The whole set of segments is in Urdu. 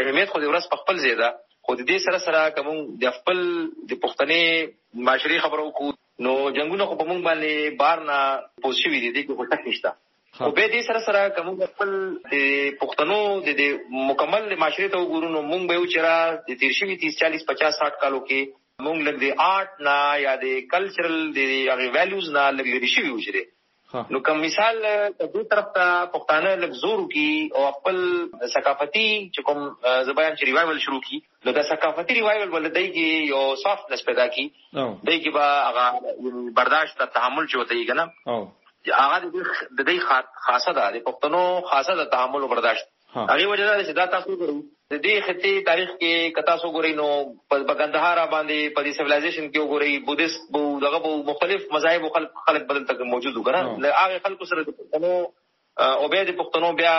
اهمیت خو د ورځ په خپل ځای ده. خو د دې سره سره کوم د خپل د پښتنې معاشري خبرو کو نو جنگونه خو په مونږ باندې بار نه پوس شوی دي خو تک نشته. او به دې سره سره کوم خپل د پښتنو د مکمل معاشري ته وګورو نو مونږ به یو چیرې د تیر شوی 30 40 50 60 کالو کې مونږ لګ د آرټ نه یا د کلچرل د هغه ویلیوز نه لګ لري شوی وجره نو کوم مثال د دې طرف ته پښتانه لږ زور کی او خپل ثقافتي چې کوم زبایان چې ریوایول شروع کی نو د ثقافتي ریوایول ول دای کی یو سافټنس پیدا کی. دای کی با هغه برداشت ته تحمل چوته یې کنه او. هغه د دې خاصه ده د پښتنو خاصه ده تحمل او برداشت. هغه وجه ده چې دا تاسو ګورئ د دې خطي تاریخ کې کتا سو ګورئ نو په بغندهار باندې په دې سیویلایزیشن کې وګورئ بودیست بو دغه بو مختلف مذاهب خلک خلک بدل تک موجود وګره له هغه خلکو سره د پښتنو او بیا د پښتنو بیا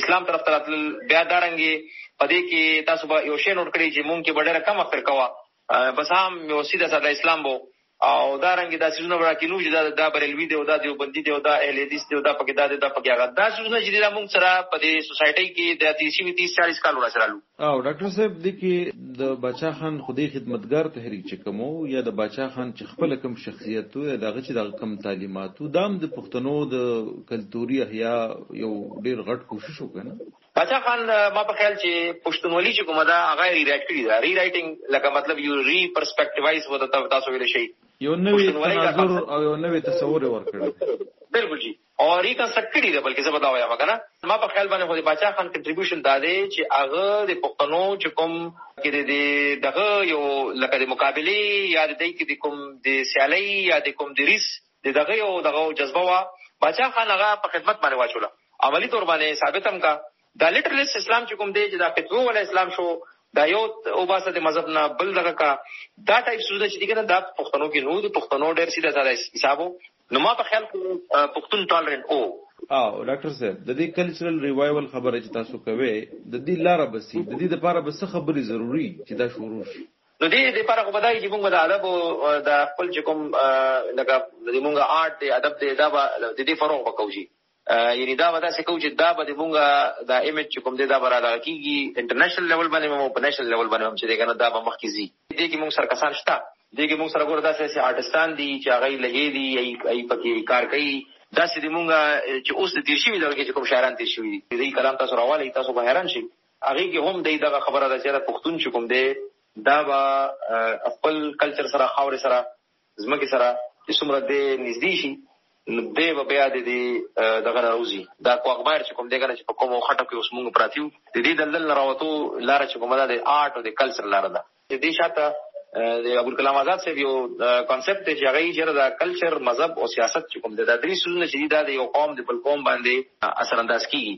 اسلام طرف ته راتل بیا دارنګي په دې کې تاسو به یو شی نوٹ کړئ چې مونږ کې ډېر کم افکر کوا بس هم یو سیده ساده اسلام بو او دا رنګ دا سيزونه ورکې نو چې دا د بریلوي دی او دا دیوبندي دی او دا اهل حدیث دی او دا پکې دا دی، دا پکې هغه. دا سيزونه چې دا موږ سره په دې سوسایټي کې د 30 30 40 کال ورسره لرو او ډاکټر صاحب د کې د بچا خان خودي خدمتګار تحریک چې کومو یا د بچا خان چې خپل کم شخصیت او دغه چې د کم تعلیماتو دام د پښتنو د کلتوري احیا یو ډیر غټ کوشش وکړ بچا خان ما په خیال چې پښتونولي چې کومه دا هغه ری رائټ کړی دا ری رائټینګ لکه مطلب یو ری پرسپیکټیوایز وته تاسو ویل شي یو نوې تناظر او یو نوې تصور ورکړل بالکل جی. او ری کنسټ دی بلکې زه بتاوم یا کنه ما په خیال باندې، خو د بچا خان کنټریبیوشن دا دی چې هغه د پښتنو چې کوم کې د دغه یو لکه د مقابله یا د دې کې د کوم د سیالي یا د کوم د ریس، د دغه یو، دغه جذبه وا بچا خان هغه په خدمت باندې واچوله. عملی تور باندې ثابت هم کا دا لیټرلیس اسلام چې کوم دی، چې دا فتوا ولا اسلام شو دا یو او باسه د مذهب نه بل دغه کا دا ټایپ سوزه چې دغه دا پښتنو کې نو د پښتنو ډېر سیده ساده حسابو. نو ما په خیال کې پښتون ټالرنت او. او ډاکټر صاحب د دې کلچرل ریوایول خبره چې تاسو کوي د دې لار بسې د دې لپاره به څه خبري ضروری چې دا شروع شي؟ نو دې لپاره خو بدای چې موږ د ادب او د خپل چې کوم لکه د موږ آرت د ادب د دا د دې فروغ وکوي یعنی دا ودا څه کوم چې دا به مونږه دا ایمیج چې کوم دی دا براله کیږي انټرنیشنل لیول باندې مو په نېشنل لیول باندې هم چې دغه دا به مخ کیږي دې کې مونږ سره کسان شته. دې کې مونږ سره ګور داسې سي آرټستان دي چې هغه لګي دي ای پکې کار کوي. دا چې مونږه، چې اوس د تیر شوی دغه چې کوم شاعران تیر شوی دي. دې کلام تاسو راواله تاسو به حیران شئ. هغه کې هم دغه خبره ده چې پښتون چې کوم دی دا به خپل کلچر سره خاور سره زمکه سره، چې څومره دې نږدې شي. دی به بیا د دې دغه راوځي. دا کو اخبار چې کوم دی کنه چې په کوم خټه کې اوس موږ پراتیو د دې دلل راوتو لار چې کومه ده، د آرټ او د کلچر لار ده. د دې شاته د ابوالکلام آزاد صاحب یو کانسپټ چې هغه چې دا کلچر مذهب او سیاست چې کوم دی. دا درې سوزونه چې دا د یو قوم، د بل قوم باندې اثر انداز کیږي.